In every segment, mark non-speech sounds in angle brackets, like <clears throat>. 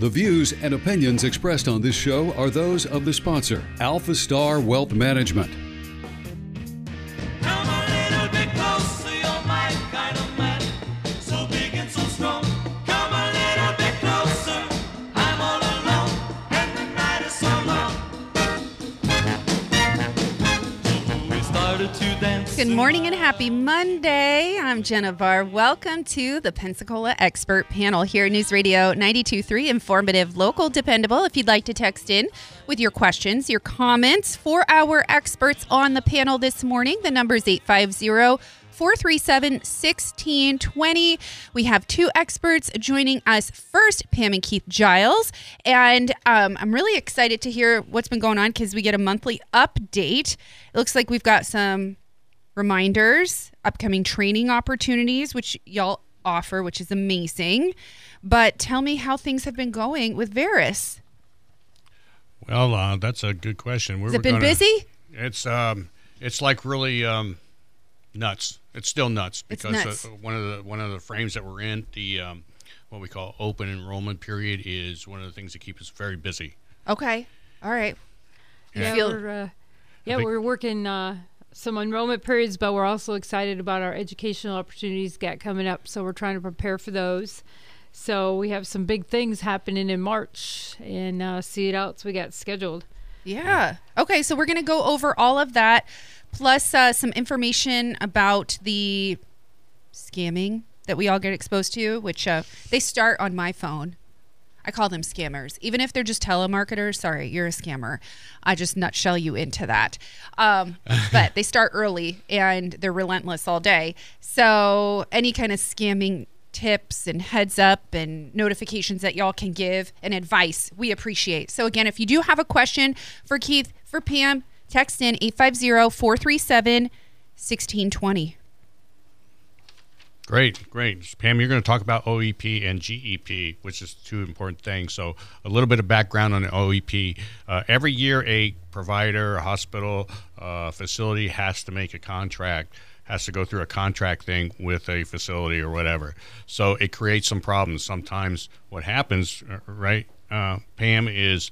The views and opinions expressed on this show are those of the sponsor, Alpha Star Wealth Management. Good morning and happy Monday. I'm Jenna Varr. Welcome to the Pensacola Expert Panel here at News Radio 92.3, informative, local, dependable. If you'd like to text in with your questions, your comments for our experts on the panel this morning, the number is 850 437 1620. We have two experts joining us first, Pam and Keith Giles. And um, I'm really excited to hear what's been going on because we get a monthly update. It looks like we've got some reminders, upcoming training opportunities, which y'all offer, which is amazing. But tell me how things have been going with Veris. Well, uh, that's a good question. We Has it been gonna- busy? It's um, it's like really um, nuts. It's still nuts because nuts. Uh, one of the one of the frames that we're in, the um, what we call open enrollment period, is one of the things that keep us very busy. Okay. All right. You Yeah, we're uh, yeah think- we're working uh, some enrollment periods, but we're also excited about our educational opportunities got coming up. So we're trying to prepare for those. So we have some big things happening in March, and uh, see it out. So we got scheduled. Yeah. Okay. So we're going to go over all of that, plus uh, some information about the scamming that we all get exposed to, which uh, they start on my phone. I call them scammers. Even if they're just telemarketers, sorry, you're a scammer. I just nutshell you into that. Um, <laughs> but they start early and they're relentless all day. So, any kind of scamming tips and heads up and notifications that y'all can give and advice, we appreciate. So, again, if you do have a question for Keith, for Pam, text in 850 437 1620. Great, great, Pam. You're going to talk about OEP and GEP, which is two important things. So, a little bit of background on OEP. Uh, every year, a provider, a hospital, uh, facility has to make a contract, has to go through a contract thing with a facility or whatever. So, it creates some problems. Sometimes, what happens, uh, right, uh, Pam, is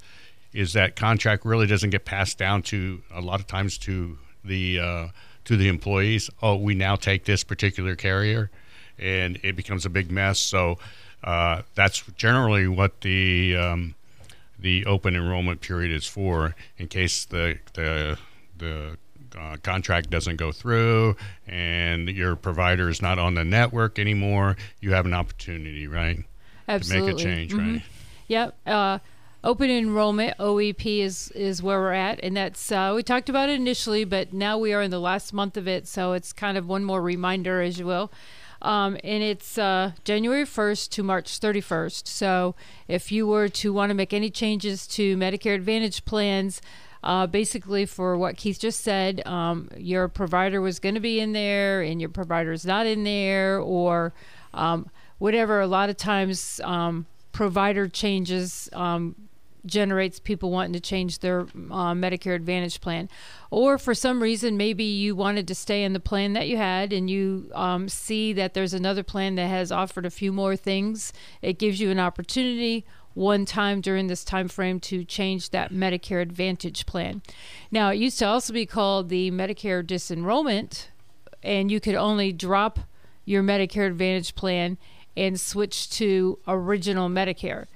is that contract really doesn't get passed down to a lot of times to the uh, to the employees. Oh, we now take this particular carrier, and it becomes a big mess. So uh, that's generally what the um, the open enrollment period is for, in case the the the uh, contract doesn't go through and your provider is not on the network anymore. You have an opportunity, right, Absolutely. to make a change, Mhm. right? Yep. Uh, open enrollment OEP is is where we're at, and that's uh, we talked about it initially, but now we are in the last month of it, so it's kind of one more reminder, as you will. Um, and it's uh, January 1st to March 31st. So if you were to want to make any changes to Medicare Advantage plans, uh, basically for what Keith just said, um, your provider was going to be in there and your provider is not in there, or um, whatever. A lot of times, um, provider changes um, generates people wanting to change their uh, Medicare Advantage plan, or for some reason maybe you wanted to stay in the plan that you had and you um, see that there's another plan that has offered a few more things. It gives you an opportunity one time during this time frame to change that Medicare Advantage plan. Now it used to also be called the Medicare disenrollment, and you could only drop your Medicare Advantage plan and switch to original Medicare.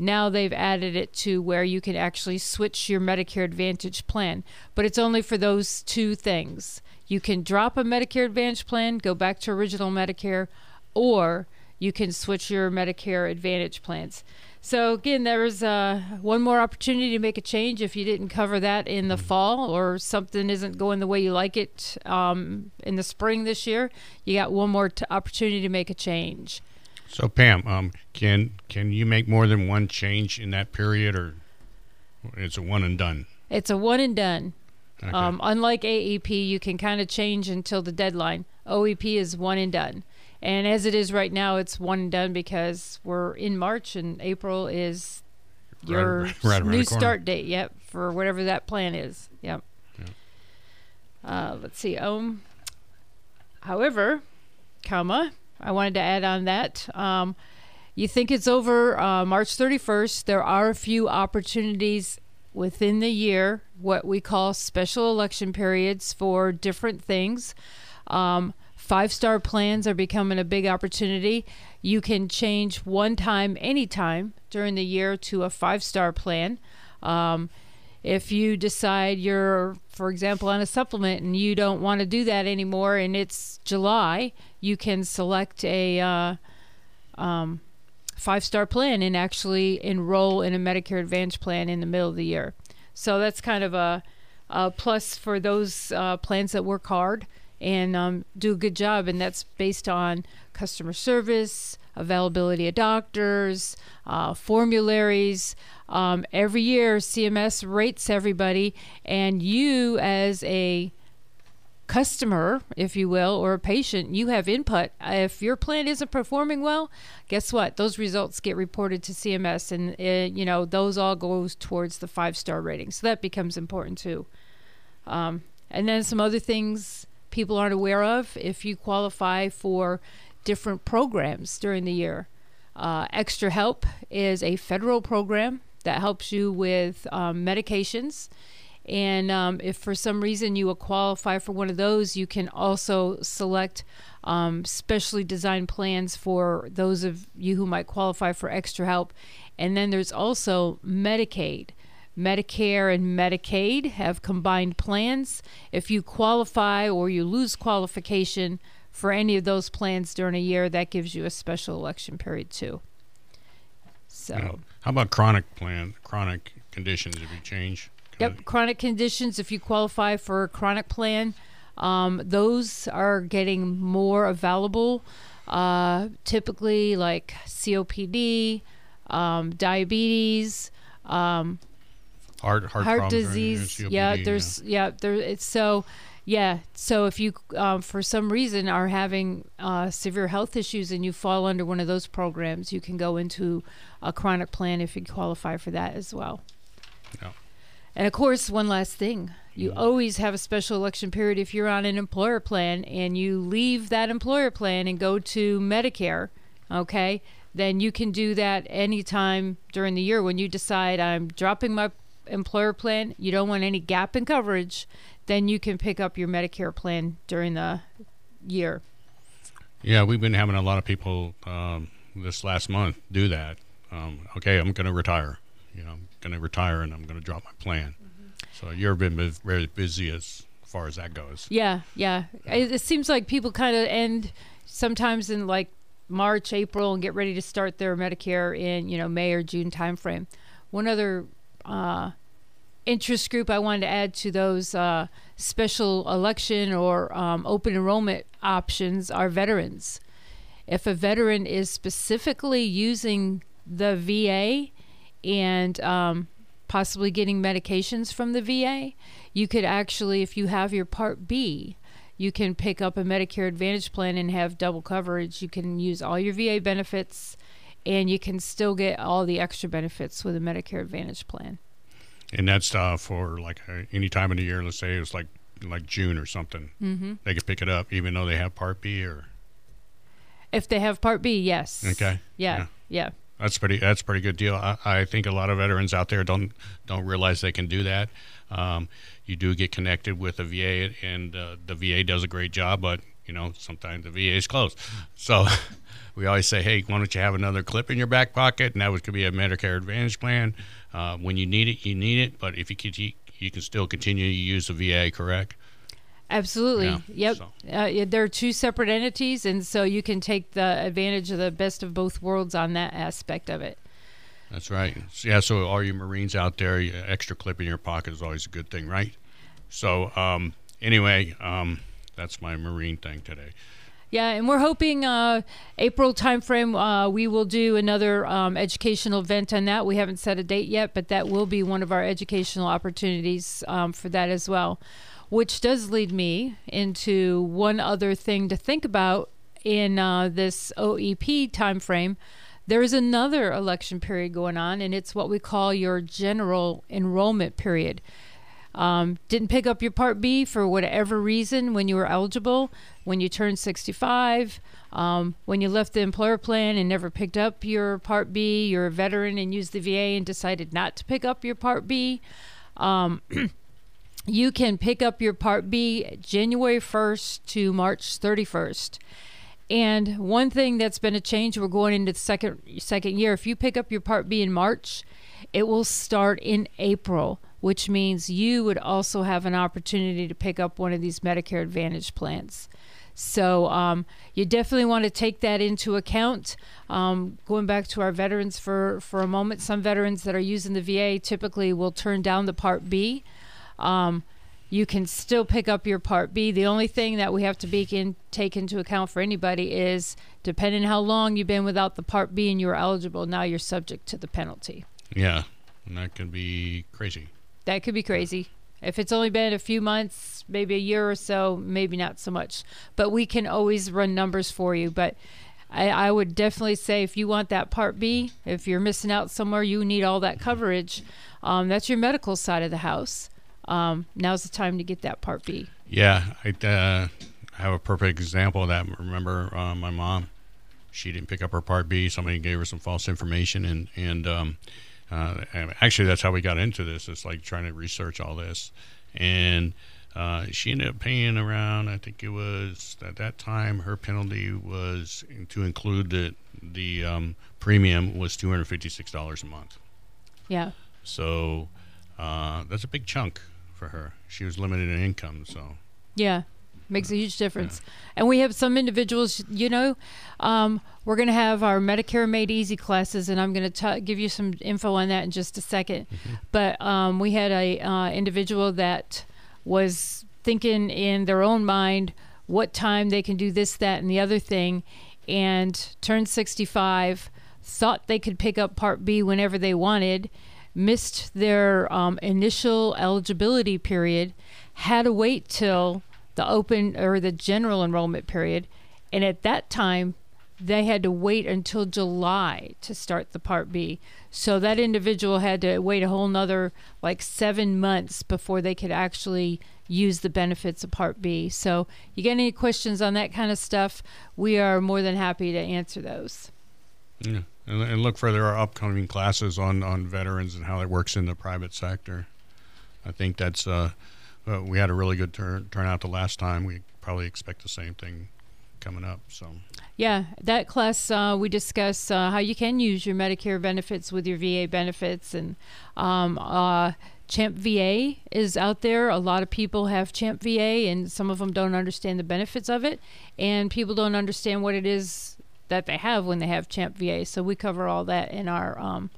Now they've added it to where you can actually switch your Medicare Advantage plan, but it's only for those two things. You can drop a Medicare Advantage plan, go back to original Medicare, or you can switch your Medicare Advantage plans. So again, there's uh, one more opportunity to make a change if you didn't cover that in the fall or something isn't going the way you like it um, in the spring this year. You got one more t- opportunity to make a change. So Pam, um, can can you make more than one change in that period, or it's a one and done? It's a one and done. Okay. Um, unlike AEP, you can kind of change until the deadline. OEP is one and done. And as it is right now, it's one and done because we're in March and April is Right- your right new start date. Yep, for whatever that plan is. Yep. Uh, let's see. Um, however, comma, I wanted to add on that. Um, you think it's over uh, March 31st. There are a few opportunities within the year, what we call special election periods for different things. Um, Five star plans are becoming a big opportunity. You can change one time, anytime during the year to a five star plan. Um, if you decide you're, for example, on a supplement and you don't want to do that anymore and it's July, you can select a uh, um, five star plan and actually enroll in a Medicare Advantage plan in the middle of the year. So that's kind of a, a plus for those uh, plans that work hard and um, do a good job. And that's based on customer service, availability of doctors, uh, formularies. Um, every year, CMS rates everybody, and you, as a customer, if you will, or a patient, you have input. If your plan isn't performing well, guess what? Those results get reported to CMS, and uh, you know those all goes towards the five star rating. So that becomes important too. Um, and then some other things people aren't aware of if you qualify for different programs during the year. Uh, Extra Help is a federal program that helps you with um, medications. And um, if for some reason you qualify for one of those, you can also select um, specially designed plans for those of you who might qualify for extra help. And then there's also Medicaid. Medicare and Medicaid have combined plans. If you qualify or you lose qualification for any of those plans during a year, that gives you a special election period too. So, know, how about chronic plan, chronic conditions? If you change, yep, chronic conditions, if you qualify for a chronic plan, um, those are getting more available. Uh, typically, like COPD, um, diabetes, um, heart heart, heart problems, or, you disease. COPD, yeah, there's yeah there. It's so yeah. So if you um, for some reason are having uh, severe health issues and you fall under one of those programs, you can go into a chronic plan if you qualify for that as well. Yeah. And of course, one last thing. You always have a special election period if you're on an employer plan and you leave that employer plan and go to Medicare, okay? Then you can do that anytime during the year when you decide I'm dropping my employer plan, you don't want any gap in coverage, then you can pick up your Medicare plan during the year. Yeah, we've been having a lot of people um, this last month do that. Um, okay, I'm going to retire. You know, I'm going to retire and I'm going to drop my plan. So you've been very busy as far as that goes. Yeah, yeah. It, it seems like people kind of end sometimes in like March, April, and get ready to start their Medicare in you know May or June timeframe. One other uh, interest group I wanted to add to those uh, special election or um, open enrollment options are veterans. If a veteran is specifically using the VA and um, possibly getting medications from the VA, you could actually, if you have your Part B, you can pick up a Medicare Advantage plan and have double coverage. You can use all your VA benefits and you can still get all the extra benefits with a Medicare Advantage plan. And that's uh, for like uh, any time of the year. Let's say it's like like June or something. Mm-hmm. They could pick it up even though they have Part B or If they have Part B, yes. Okay. Yeah. Yeah. Yeah. That's pretty. That's a pretty good deal. I, I think a lot of veterans out there don't don't realize they can do that. Um, you do get connected with the VA, and uh, the VA does a great job. But you know, sometimes the VA is closed. So <laughs> we always say, hey, why don't you have another clip in your back pocket? And that could be a Medicare Advantage plan. Uh, when you need it, you need it. But if you could, you, you can still continue to use the VA. Correct? Absolutely. Yeah, yep. so. Uh, yeah, they're two separate entities, and so you can take the advantage of the best of both worlds on that aspect of it. That's right. Yeah. So all you Marines out there, extra clip in your pocket is always a good thing, right? So um, anyway, um, that's my Marine thing today. Yeah, and we're hoping uh, April timeframe uh, we will do another um, educational event on that. We haven't set a date yet, but that will be one of our educational opportunities um, for that as well. Which does lead me into one other thing to think about in uh, this OEP timeframe. There is another election period going on, and it's what we call your general enrollment period. Um, didn't pick up your Part B for whatever reason when you were eligible, when you turned 65, um, when you left the employer plan and never picked up your Part B, you're a veteran and used the VA and decided not to pick up your Part B. Um, <clears throat> you can pick up your Part B January 1st to March 31st. And one thing that's been a change, we're going into the second second year. If you pick up your Part B in March, it will start in April, which means you would also have an opportunity to pick up one of these Medicare Advantage plans. So um, you definitely want to take that into account. Um, going back to our veterans for, for a moment, some veterans that are using the VA typically will turn down the Part B. Um, you can still pick up your Part B. The only thing that we have to be in, take into account for anybody is depending how long you've been without the Part B and you're eligible, now you're subject to the penalty. Yeah, and that can be crazy. That could be crazy. If it's only been a few months, maybe a year or so, maybe not so much. But we can always run numbers for you. But I, I would definitely say if you want that Part B, if you're missing out somewhere, you need all that coverage. Um, that's your medical side of the house. Um, now's the time to get that Part B. Yeah, I uh, have a perfect example of that. Remember, uh, my mom, she didn't pick up her Part B. Somebody gave her some false information, and and um, uh, actually that's how we got into this. It's like trying to research all this, and uh, she ended up paying around. I think it was at that time her penalty was to include the the um, premium was two hundred fifty six dollars a month. Yeah. So uh, that's a big chunk for her. She was limited in income, so Yeah, makes a huge difference. And we have some individuals, you know, um, we're going to have our Medicare Made Easy classes, and I'm going to give you some info on that in just a 2nd But um, we had a uh, individual that was thinking in their own mind what time they can do this, that, and the other thing, and turned 65, thought they could pick up Part B whenever they wanted, missed their um, initial eligibility period, had to wait till the open or the general enrollment period, and at that time they had to wait until July to start the Part B. So that individual had to wait a whole nother like seven months before they could actually use the benefits of Part B. So you get any questions on that kind of stuff, we are more than happy to answer those. Yeah, and, and look for their upcoming classes on on veterans and how it works in the private sector. I think that's uh, uh, we had a really good turn turnout the last time. We probably expect the same thing coming up. So Yeah, that class uh, we discuss uh, how you can use your Medicare benefits with your VA benefits, and um, uh, CHAMPVA is out there. A lot of people have CHAMPVA, and some of them don't understand the benefits of it, and people don't understand what it is that they have when they have CHAMPVA. So we cover all that in our um,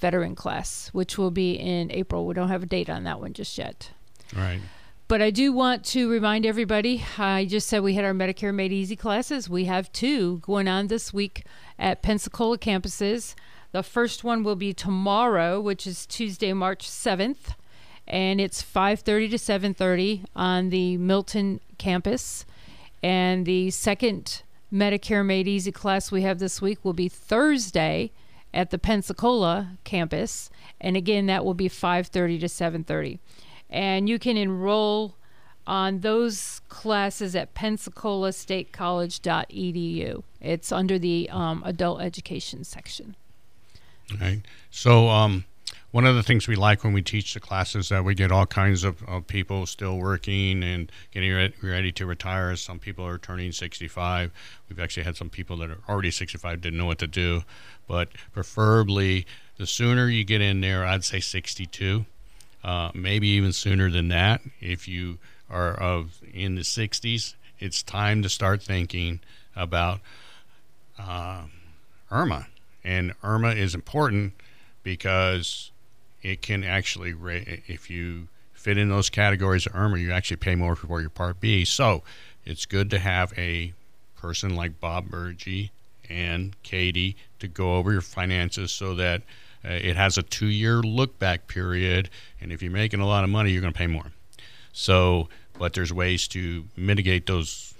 veteran class, which will be in April. We don't have a date on that one just yet. Right, But I do want to remind everybody I just said we had our Medicare Made Easy classes. We have two going on this week at Pensacola campuses. The first one will be tomorrow, which is Tuesday, March 7th, and it's 5:30 to 7:30 on the Milton campus. And the second Medicare Made Easy class we have this week will be Thursday at the Pensacola campus, and again that will be 5:30 to 7:30 and you can enroll on those classes at pensacolastatecollege.edu. It's under the um, adult education section. all right. So um, one of the things we like when we teach the classes that we get all kinds of, of people still working and getting re- ready to retire. Some people are turning 65. We've actually had some people that are already 65 didn't know what to do, but preferably the sooner you get in there, I'd say 62 uh, maybe even sooner than that. If you are of in the 60s, it's time to start thinking about uh, IRMAA. And IRMAA is important because it can actually, if you fit in those categories of IRMAA, you actually pay more for your Part B. So it's good to have a person like Bob Burgee and Katie to go over your finances so that it has a two year look back period. And if you're making a lot of money, you're going to pay more. So, but there's ways to mitigate those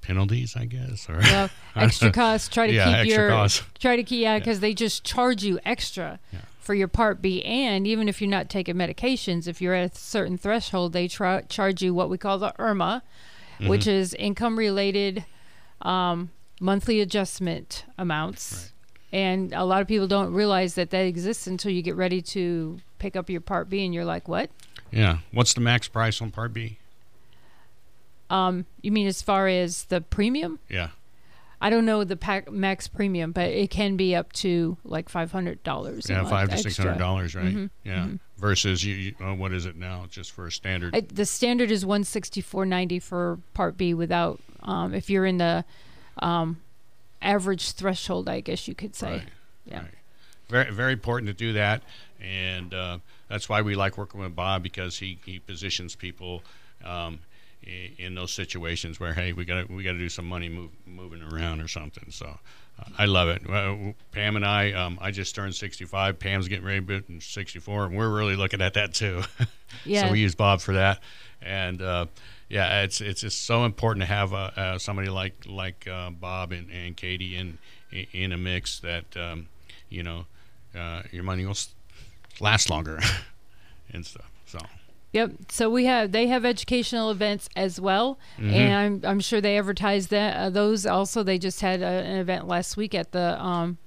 penalties, I guess, or Well, <laughs> extra costs. Try to Yeah, keep extra your costs. try to keep yeah, because they just charge you extra for your Part B, and even if you're not taking medications, if you're at a certain threshold, they try, charge you what we call the IRMAA, Mm-hmm. which is income related um, monthly adjustment amounts. And a lot of people don't realize that that exists until you get ready to pick up your Part B, and you're like, "What? yeah. What's the max price on Part B? Um, you mean as far as the premium? Yeah, I don't know the pack, max premium, but it can be up to like five hundred dollars. yeah, five to six hundred dollars, right? Yeah. Versus you, you uh, what is it now? Just for a standard. I, the standard is one sixty four ninety for Part B without. Um, if you're in the um, average threshold, I guess you could say. Right. Yeah. Right. Very, very important to do that, and uh, that's why we like working with Bob because he, he positions people um, in, in those situations where hey, we got we got to do some money move, moving around or something. So uh, I love it. Uh, Pam and I, um, I just turned 65. Pam's getting ready to be 64, and we're really looking at that too. Yeah. <laughs> so we use Bob for that, and uh, yeah, it's it's just so important to have uh, uh, somebody like like uh, Bob and, and Katie in in a mix that um, you know uh, your money will last longer <laughs> and stuff. So Yep. So we have they have educational events as well, and I'm I'm sure they advertise that uh, those also. They just had a, an event last week at the um,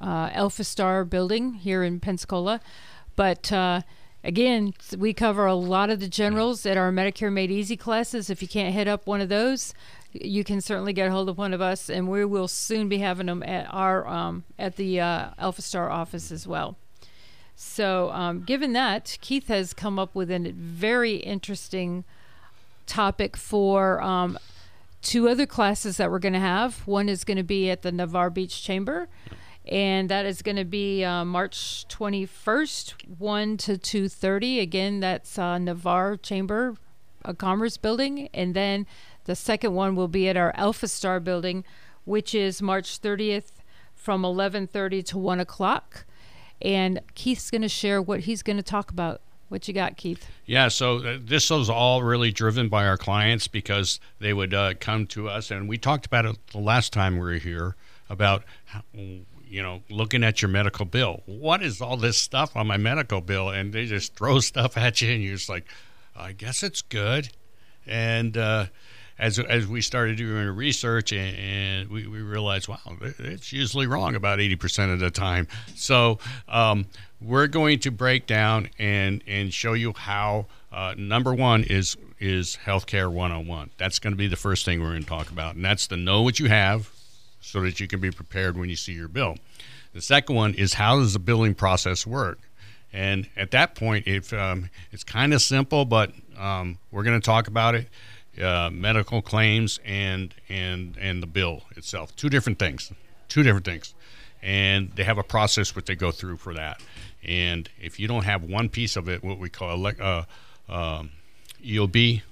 uh, Alpha Star building here in Pensacola, but. Uh, Again, we cover a lot of the generals at our Medicare Made Easy classes. If you can't hit up one of those, you can certainly get a hold of one of us, and we will soon be having them at our um, at the uh, Alpha Star office as well. So, um, given that, Keith has come up with a very interesting topic for um, two other classes that we're going to have. One is going to be at the Navarre Beach Chamber, and that is going to be uh, March 21st, 1 to 2:30. Again, that's uh, Navarre Chamber uh, Commerce Building, and then the second one will be at our Alpha Star Building, which is March 30th from 11:30 to 1 o'clock. And Keith's going to share what he's going to talk about. What you got, Keith? yeah, so uh, this was all really driven by our clients because they would uh, come to us, and we talked about it the last time we were here about how, you know looking at your medical bill. What is all this stuff on my medical bill? And they just throw <laughs> stuff at you, and you're just like, I guess it's good. And uh, as as we started doing research, and, and we, we realized, wow, it's usually wrong about eighty percent of the time. So um, we're going to break down and and show you how. Uh, number one is is healthcare 101. That's going to be the first thing we're going to talk about, and that's to know what you have, so that you can be prepared when you see your bill. The second one is how does the billing process work? And at that point, if um, it's kind of simple, but um, we're going to talk about it: uh, medical claims and and and the bill itself. Two different things. Two different things. And they have a process which they go through for that. And if you don't have one piece of it, what we call elec- uh, um, EOB,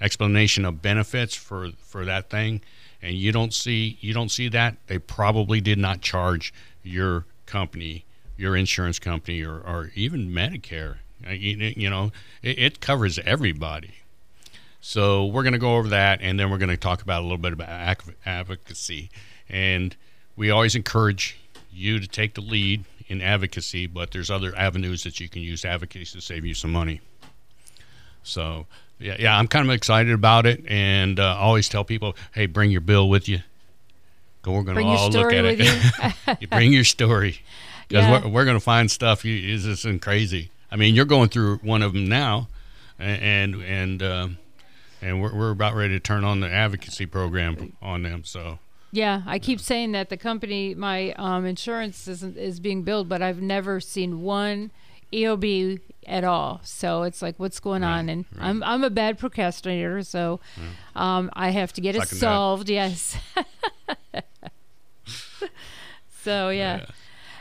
explanation of benefits for for that thing and you don't see you don't see that? They probably did not charge your company your insurance company or, or even medicare. Uh, you, know it, it covers everybody. So we're going to go over that and then we're going to talk about a little bit about advocacy. And we always encourage you to take the lead in advocacy but there's other avenues that you can use advocacy to save you some money. So yeah, yeah, I'm kind of excited about it, and uh, always tell people, hey, bring your bill with you. Go, we're going to all look at it. <laughs> you bring your story, <laughs> because Yeah. we're, we're going to find stuff. You is this isn't crazy. I mean, you're going through one of them now, and and um and we're we're about ready to turn on the advocacy program on them. So Yeah, I keep saying that the company, my um, insurance isn't is being billed, but I've never seen one EOB at all. So it's like, what's going on? And I'm I'm a bad procrastinator, so um, I have to get it solved. Yes. <laughs> so yeah.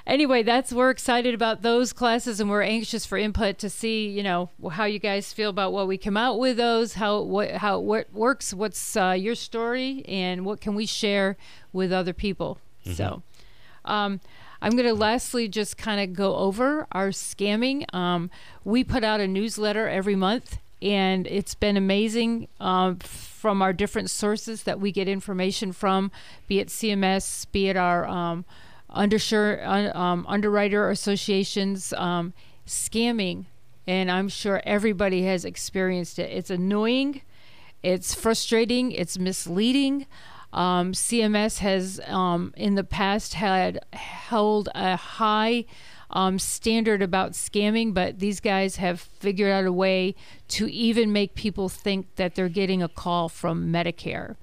Anyway, that's we're excited about those classes, and we're anxious for input to see, you know, how you guys feel about what we come out with those, how what how what works, what's uh, your story, and what can we share with other people. So, um, I'm going to lastly just kind of go over our scamming. Um, we put out a newsletter every month, and it's been amazing um, from our different sources that we get information from, be it CMS, be it our um, undersure, un, um, underwriter associations, um, scamming, and I'm sure everybody has experienced it. It's annoying, it's frustrating, it's misleading. Um, CMS has um, in the past had held a high um, standard about scamming, but these guys have figured out a way to even make people think that they're getting a call from Medicare.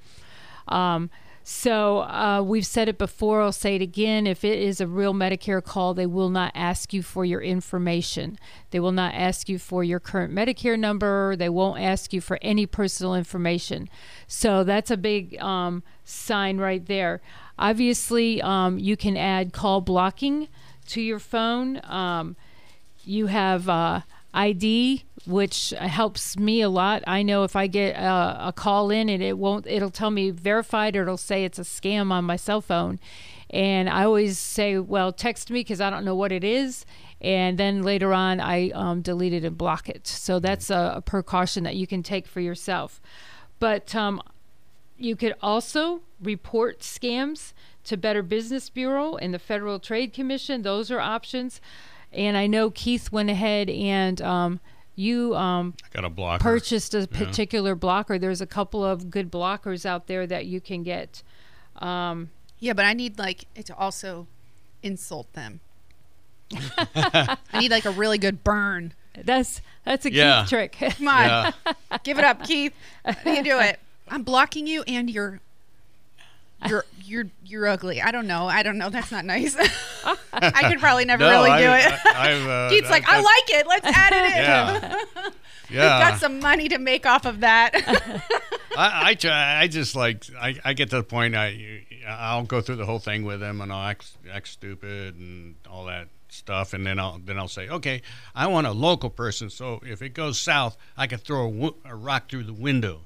Um, so uh, we've said it before. I'll say it again. If it is a real Medicare call, they will not ask you for your information. They will not ask you for your current Medicare number. They won't ask you for any personal information. So that's a big um, sign right there. Obviously, um, you can add call blocking to your phone. Um, you have uh, ID, which helps me a lot. I know if I get a, a call in and it won't, it'll tell me verified or it'll say it's a scam on my cell phone. And I always say, well, text me because I don't know what it is. And then later on, I um, delete it and block it. So that's a, a precaution that you can take for yourself. But um, you could also report scams to Better Business Bureau and the Federal Trade Commission. Those are options. And I know Keith went ahead and um, you um, got a blocker. purchased a particular blocker. There's a couple of good blockers out there that you can get. Um, Yeah, but I need like it to also insult them. <laughs> I need like a really good burn. that's that's a Yeah. Keith trick. <laughs> Come on, Yeah. <laughs> give it up, Keith. You do it. I'm blocking you, and you're you're you're you're ugly. I don't know. I don't know. That's not nice. <laughs> I could probably never No, really I, do it. I, I've, uh, Keith's like, I like it. Let's <laughs> add it in. Yeah. <laughs> We've got some money to make off of that. I, I try. I just like. I, I get to the point. I I'll go through the whole thing with them, and I'll act act stupid and all that stuff, and then I'll then I'll say, okay, I want a local person. So if it goes south, I can throw a, a rock through the window,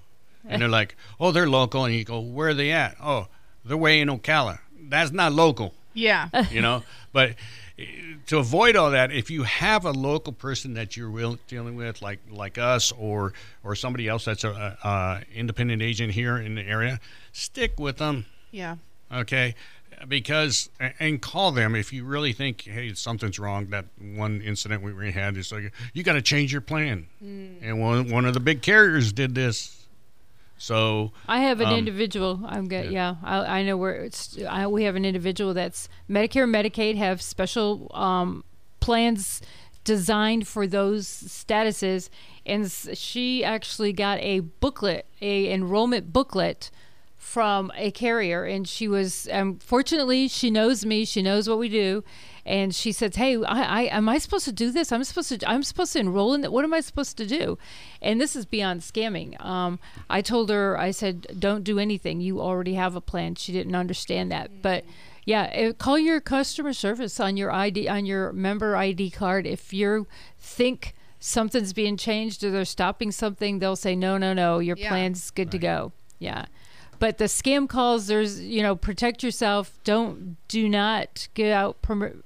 and they're like, oh, they're local, and you go, where are they at? Oh, they're way in Ocala. That's not local. Yeah. you know. But eh, to avoid all that, if you have a local person that you're dealing with, like like us or or somebody else that's a, a, a independent agent here in the area, stick with them, Yeah. okay? Because and call them if you really think hey something's wrong. That one incident we had is like you got to change your plan, and one one of the big carriers did this. So I have an Um, individual. I'm good. Yeah, I, I know where it's. I, we have an individual that's Medicare, and Medicaid have special um, plans designed for those statuses, and she actually got a booklet, a enrollment booklet from a carrier, and she was. Um, fortunately, she knows me. She knows what we do. And she says, "Hey, I, I am I supposed to do this? I'm supposed to I'm supposed to enroll in it. What am I supposed to do?" And this is beyond scamming. Um, I told her, I said, "Don't do anything. You already have a plan." She didn't understand that, but yeah, eh, call your customer service on your ID on your member ID card if you think something's being changed or they're stopping something. They'll say, "No, no, no. Your Yeah. plan's good to go." Yeah. But the scam calls, there's you know, protect yourself. Don't do not give out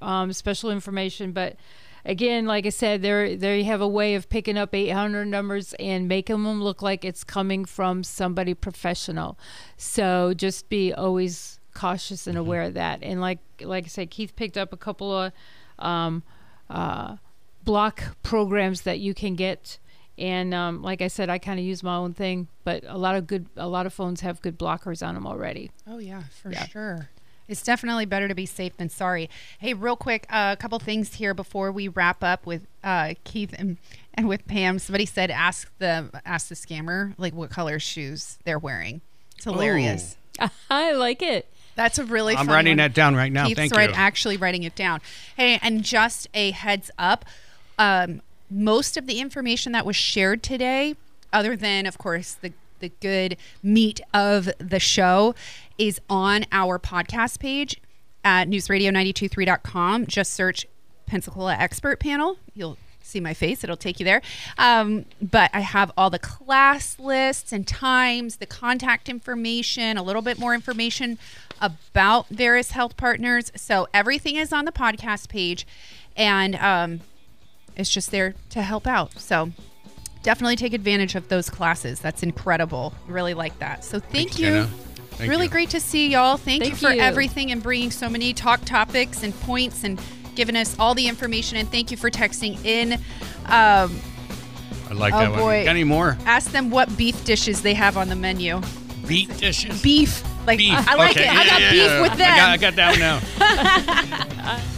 um, special information. But again, like I said, they they have a way of picking up 800 numbers and making them look like it's coming from somebody professional. So just be always cautious and aware of that. And like like I said, Keith picked up a couple of um, uh, block programs that you can get. And um, like I said, I kind of use my own thing, but a lot of good, a lot of phones have good blockers on them already. Oh yeah, for Yeah. sure. It's definitely better to be safe than sorry. Hey, real quick, uh, a couple things here before we wrap up with uh, Keith and, and with Pam. Somebody said ask the ask the scammer like what color shoes they're wearing. It's hilarious. <laughs> I like it. That's a really. I'm fun writing one. that down right now. Keith's Thank right, you. actually writing it down. Hey, and just a heads up, um, most of the information that was shared today, other than of course the the good meat of the show, is on our podcast page at newsradio923.com. Just search Pensacola Expert Panel. You'll see my face it'll take you there um, but i have all the class lists and times the contact information a little bit more information about Veris health partners so everything is on the podcast page and um, it's just there to help out so definitely take advantage of those classes. That's incredible. Really like that. So thank Thanks, you. Jenna. Thank really you. great to see y'all. Thank, you for you. everything and bringing so many talk topics and points and giving us all the information. And thank you for texting in. Um, I like Oh, that one. boy. Got any more? ask them what beef dishes they have on the menu. Beef dishes. Beef. Like Beef. I like Okay, it. I got yeah, beef yeah. with them. I got, I got that one now. <laughs>